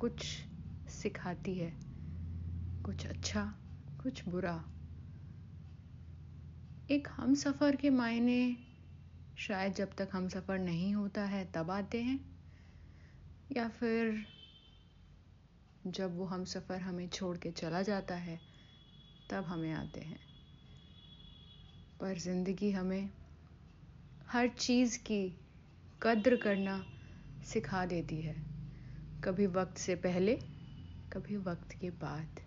कुछ सिखाती है, कुछ अच्छा कुछ बुरा। एक हम सफ़र के मायने, शायद जब तक हम सफ़र नहीं होता है, तब आते हैं। या फिर जब वो हम सफ़र हमें छोड़ के चला जाता है, तब हमें आते हैं। पर ज़िंदगी हमें हर चीज़ की कद्र करना सिखा देती है। कभी वक्त से पहले कभी वक्त के बाद।